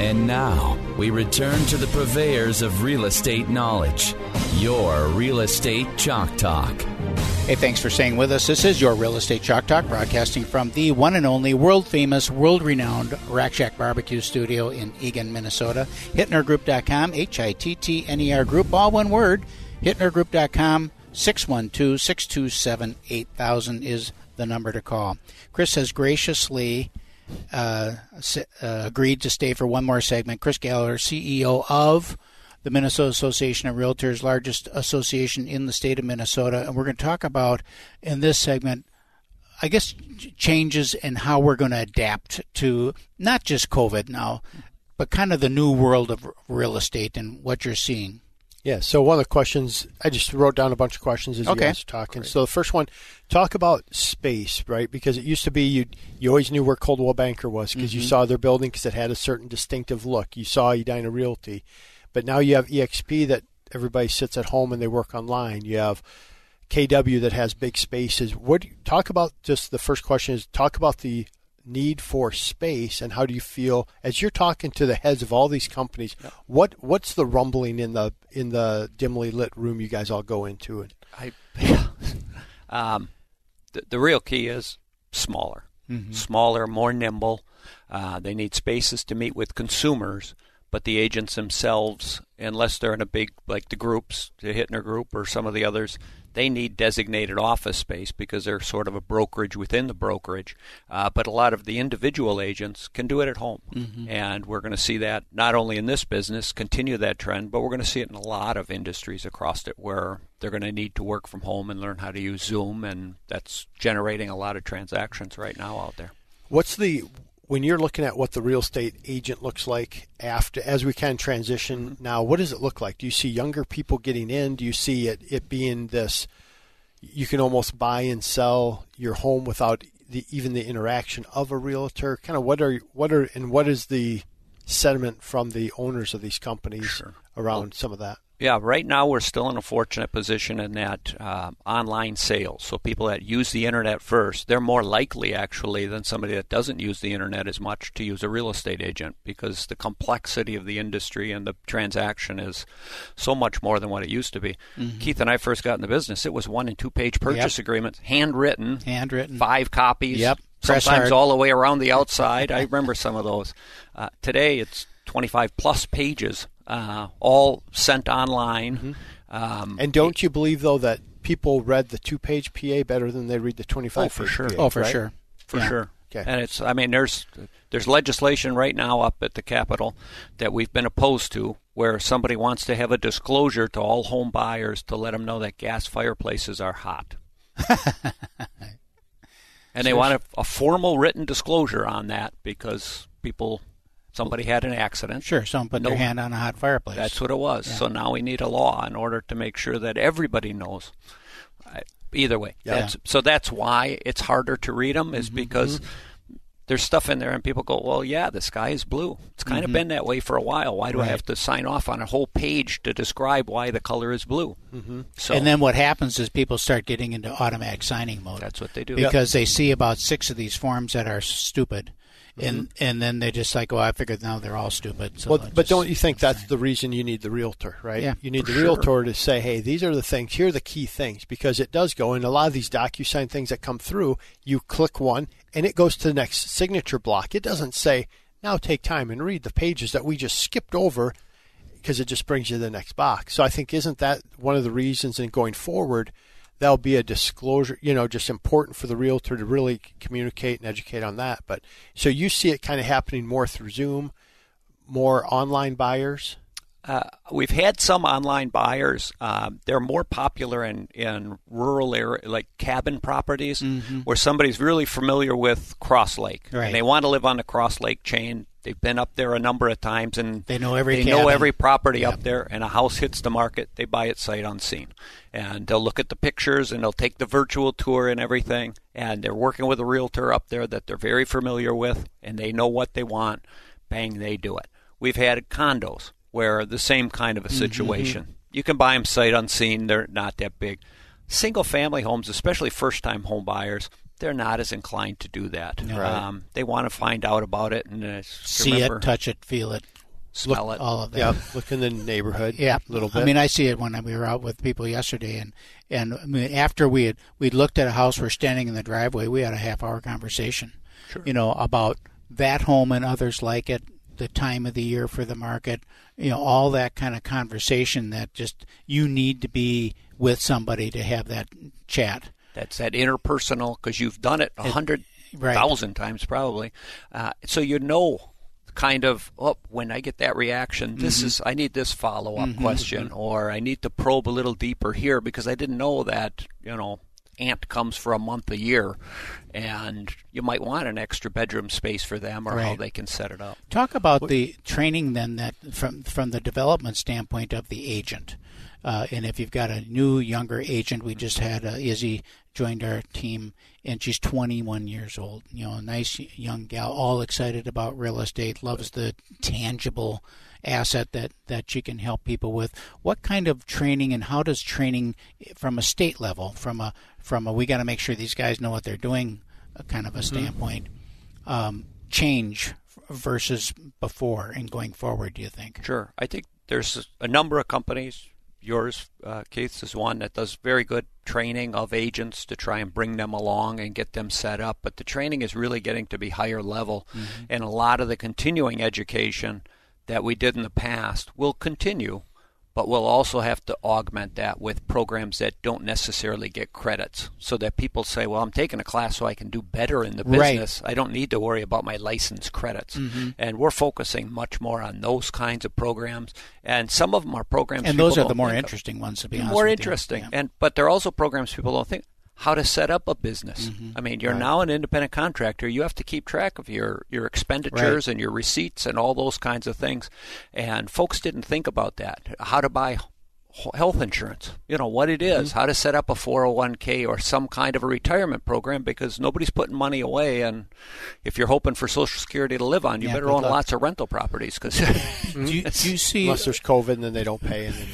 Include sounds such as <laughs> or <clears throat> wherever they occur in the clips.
And now we return to the purveyors of real estate knowledge, your Real Estate Chalk Talk. Hey, thanks for staying with us. This is your Real Estate Chalk Talk, broadcasting from the one and only world famous, world renowned Rack Shack Barbecue Studio in Eagan, Minnesota. HittnerGroup.com, H I T T N E R Group, all one word. HittnerGroup.com, 612 627 8000 is the number to call. Chris has graciously uh, uh, agreed to stay for one more segment. Chris Gallagher, CEO of the Minnesota Association of Realtors, largest association in the state of Minnesota, and we're going to talk about in this segment. I guess changes in how we're going to adapt to not just COVID now, but kind of the new world of real estate and what you're seeing. Yeah. So one of the questions I just wrote down a bunch of questions as okay. you guys were talking. Great. So the first one, talk about space, right? Because it used to be you you always knew where Coldwell Banker was because mm-hmm. you saw their building because it had a certain distinctive look. You saw Edina Realty, but now you have EXP that everybody sits at home and they work online. You have KW that has big spaces. What talk about? Just the first question is talk about the need for space and how do you feel as you're talking to the heads of all these companies what what's the rumbling in the in the dimly lit room you guys all go into? And I <laughs> um, the, the real key is smaller. Mm-hmm. smaller more nimble. Uh, they need spaces to meet with consumers but the agents themselves unless they're in a big like the groups the Hittner group or some of the others they need designated office space because they're sort of a brokerage within the brokerage. Uh, but a lot of the individual agents can do it at home. Mm-hmm. And we're going to see that not only in this business, continue that trend, but we're going to see it in a lot of industries across it where they're going to need to work from home and learn how to use Zoom. And that's generating a lot of transactions right now out there. What's the when you're looking at what the real estate agent looks like after as we can transition mm-hmm. now what does it look like? Do you see younger people getting in? Do you see it, it being this you can almost buy and sell your home without the, even the interaction of a realtor? Kind of what are what are and what is the sentiment from the owners of these companies sure. around well, some of that yeah, right now we're still in a fortunate position in that uh, online sales. So people that use the internet first, they're more likely actually than somebody that doesn't use the internet as much to use a real estate agent because the complexity of the industry and the transaction is so much more than what it used to be. Mm-hmm. Keith and I first got in the business; it was one and two page purchase yep. agreements, handwritten, handwritten, five copies. Yep. Press sometimes hard. all the way around the outside. I remember some of those. Uh, today it's 25 plus pages uh, all sent online. Mm-hmm. Um, and don't you believe though that people read the two-page PA better than they read the 25? Oh, for sure. PA, oh, for right? sure. For yeah. sure. Okay. And it's I mean there's there's legislation right now up at the Capitol that we've been opposed to where somebody wants to have a disclosure to all home buyers to let them know that gas fireplaces are hot. <laughs> and they want a, a, formal written disclosure on that because people Somebody had an accident. Sure, someone put no, their hand on a hot fireplace. That's what it was. Yeah. So now we need a law in order to make sure that everybody knows. Either way, yeah. That's, so that's why it's harder to read them is mm-hmm. because mm-hmm. There's stuff in there and people go, well, yeah, the sky is blue. It's kind mm-hmm. of been that way for a while. Why do right. I have to sign off on a whole page to describe why the color is blue? Mm-hmm. So, and then what happens is people start getting into automatic signing mode. That's what they do because yep. they see about six of these forms that are stupid and mm-hmm. and then they just like, oh, I figured now they're all stupid. So well, but don't you think that's the reason you need the realtor, right? Yeah, you need the realtor sure. to say, hey, these are the things. Here are the key things because it does go in a lot of these DocuSign things that come through. You click one and it goes to the next signature block. It doesn't say now take time and read the pages that we just skipped over because it just brings you to the next box. So I think isn't that one of the reasons in going forward that'll be a disclosure, you know, just important for the realtor to really communicate and educate on that. But so you see it kind of happening more through Zoom, more online buyers. Uh, we've had some online buyers. Uh, they're more popular in, in rural area, like cabin properties, Mm-hmm. where somebody's really familiar with Cross Lake Right. and they want to live on the Cross Lake chain. They've been up there a number of times and They know every they know every property up there. And a house hits the market, they buy it sight unseen, and they'll look at the pictures and they'll take the virtual tour and everything. And they're working with a realtor up there that they're very familiar with, and they know what they want. Bang, they do it. We've had condos where the same kind of a mm-hmm, mm-hmm. situation. You can buy them sight unseen; they're not that big. Single family homes, especially first time home buyers, they're not as inclined to do that. Um, they want to find out about it and uh, See remember, it, touch it, feel it, smell it. all of that. Yeah, look in the neighborhood. Yeah, a little bit. I mean, I see it when we were out with people yesterday, and and I mean, after we had we looked at a house, we're standing in the driveway. We had a half hour conversation, you know, about that home and others like it, the time of the year for the market, you know, all that kind of conversation that just you need to be with somebody to have that chat. That's that interpersonal because you've done it a hundred thousand right. times probably. Uh, so you know, kind of, oh, when I get that reaction, Mm-hmm. this is I need this follow up question, or I need to probe a little deeper here because I didn't know that you know aunt comes for a month a year, and you might want an extra bedroom space for them or how they can set it up. Talk about the training then that from from the development standpoint of the agent. Uh, and if you've got a new younger agent, we just had uh, Izzy joined our team, and she's 21 years old. You know, a nice young gal, all excited about real estate, loves the tangible asset that that she can help people with. What kind of training and how does training from a state level, from a from a we got to make sure these guys know what they're doing, uh, kind of a standpoint, um, change versus before and going forward? Do you think? Sure. I think there's a number of companies. Yours, uh, Keith, is one that does very good training of agents to try and bring them along and get them set up. But the training is really getting to be higher level, and a lot of the continuing education that we did in the past will continue, but we'll also have to augment that with programs that don't necessarily get credits, so that people say, "Well, I'm taking a class so I can do better in the Right. business. I don't need to worry about my license credits." Mm-hmm. And we're focusing much more on those kinds of programs, and some of them are programs. And those are the more think of. interesting ones, to be honest. More with you. interesting, Yeah. and but they're also programs people don't think how to set up a business. Mm-hmm. I mean, you're now an independent contractor. You have to keep track of your your expenditures and your receipts and all those kinds of things. And folks didn't think about that. How to buy health insurance. You know what it is, Mm-hmm. How to set up a 401k or some kind of a retirement program because nobody's putting money away. And if you're hoping for Social Security to live on, you Yeah, better own luck. lots of rental properties because. <laughs> Do you, do you <laughs> see, Unless there's COVID and then they don't pay. And then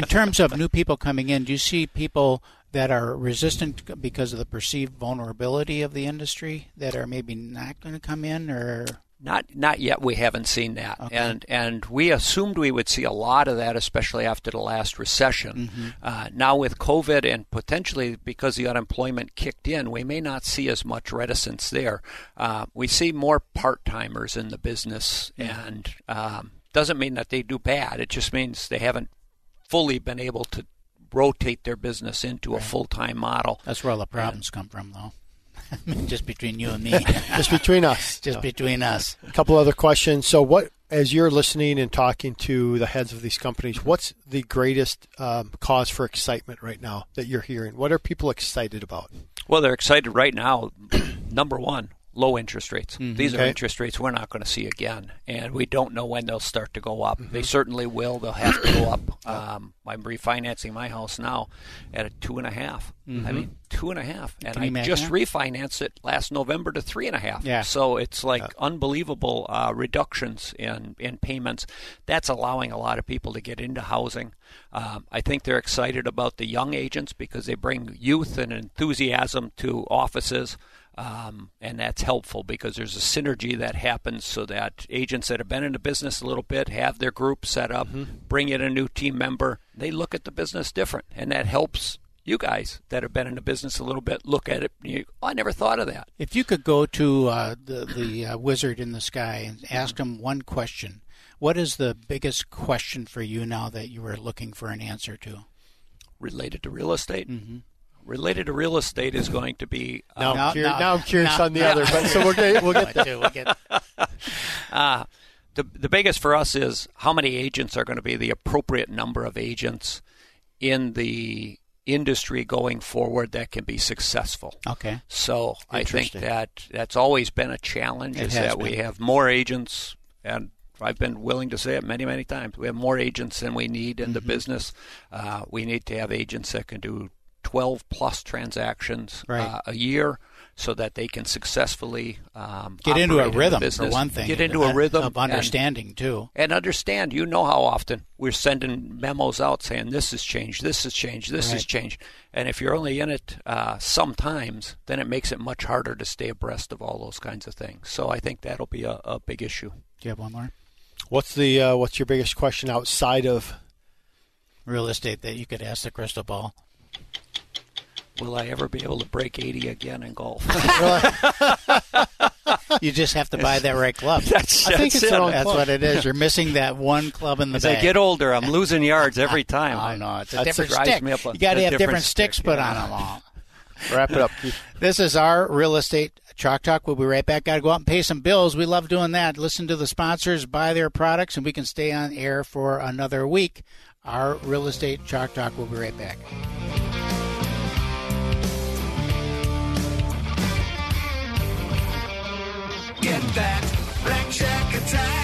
in terms of new people coming in, do you see people that are resistant because of the perceived vulnerability of the industry that are maybe not going to come in, or Not not yet. We haven't seen that, Okay. and and we assumed we would see a lot of that, especially after the last recession. Mm-hmm. Uh, now with COVID and potentially because the unemployment kicked in, we may not see as much reticence there. Uh, we see more part timers in the business, and um, doesn't mean that they do bad. It just means they haven't fully been able to rotate their business into a full time model. that's where all the problems come from, though. <laughs> Just between you and me, <laughs> just between us. <laughs> just between us. A couple other questions. So, what, as you're listening and talking to the heads of these companies, what's the greatest um, cause for excitement right now that you're hearing? What are people excited about? Well, they're excited right now. <clears throat> Number one, low interest rates. These are interest rates we're not going to see again, and we don't know when they'll start to go up. They certainly will. They'll have to go up. <coughs> Um, I'm refinancing my house now at a two and a half. I mean, two and a half, and Can I just that? refinanced it last November to three and a half. Yeah. So it's like unbelievable uh, reductions in in payments. That's allowing a lot of people to get into housing. Um, I think they're excited about the young agents because they bring youth and enthusiasm to offices. Um, and that's helpful because there's a synergy that happens so that agents that have been in the business a little bit have their group set up, bring in a new team member, they look at the business different, and that helps you guys that have been in the business a little bit look at it. You, oh, I never thought of that. If you could go to uh, the the uh, wizard in the sky and ask him one question, what is the biggest question for you now that you are looking for an answer to? related to real estate. Related to real estate is going to be uh, Now, No, I'm, curious, no, now I'm curious no, on the no. other, but so we'll get, we'll get We'll get- <laughs> uh, the the biggest for us is how many agents are going to be the appropriate number of agents in the industry going forward that can be successful. Okay. So I think that that's always been a challenge It is has that we have more agents and I've been willing to say it many, many times. We have more agents than we need in the Mm-hmm. business. Uh, we need to have agents that can do 12 plus transactions Right. uh, a year so that they can successfully um, Get into a operate in the rhythm for business. one thing. Get into a rhythm of and- understanding too. and understand. You know how often we're sending memos out saying this has changed, this has changed, this has changed. And if you're only in it uh, sometimes, then it makes it much harder to stay abreast of all those kinds of things. So I think that'll be a, a big issue. Do you have one more What's the uh, what's your biggest question outside of real estate that you could ask the crystal ball? Will I ever be able to break 80 again in golf? <laughs> <laughs> You just have to buy that right club. <laughs> that's, I think that's it's it. an That's what it is. You're missing that one club in the As bag. I get older, I'm losing yards every time. Oh no, it's a That different stick. me up a- you got to have different, different sticks stick, put yeah. on them all. wrap it up? Keith? This is our real estate chalk talk. We'll be right back. Got to go out and pay some bills. We love doing that. Listen to the sponsors, buy their products, and we can stay on air for another week. Our real estate chalk talk. We'll be right back. get that black check attack.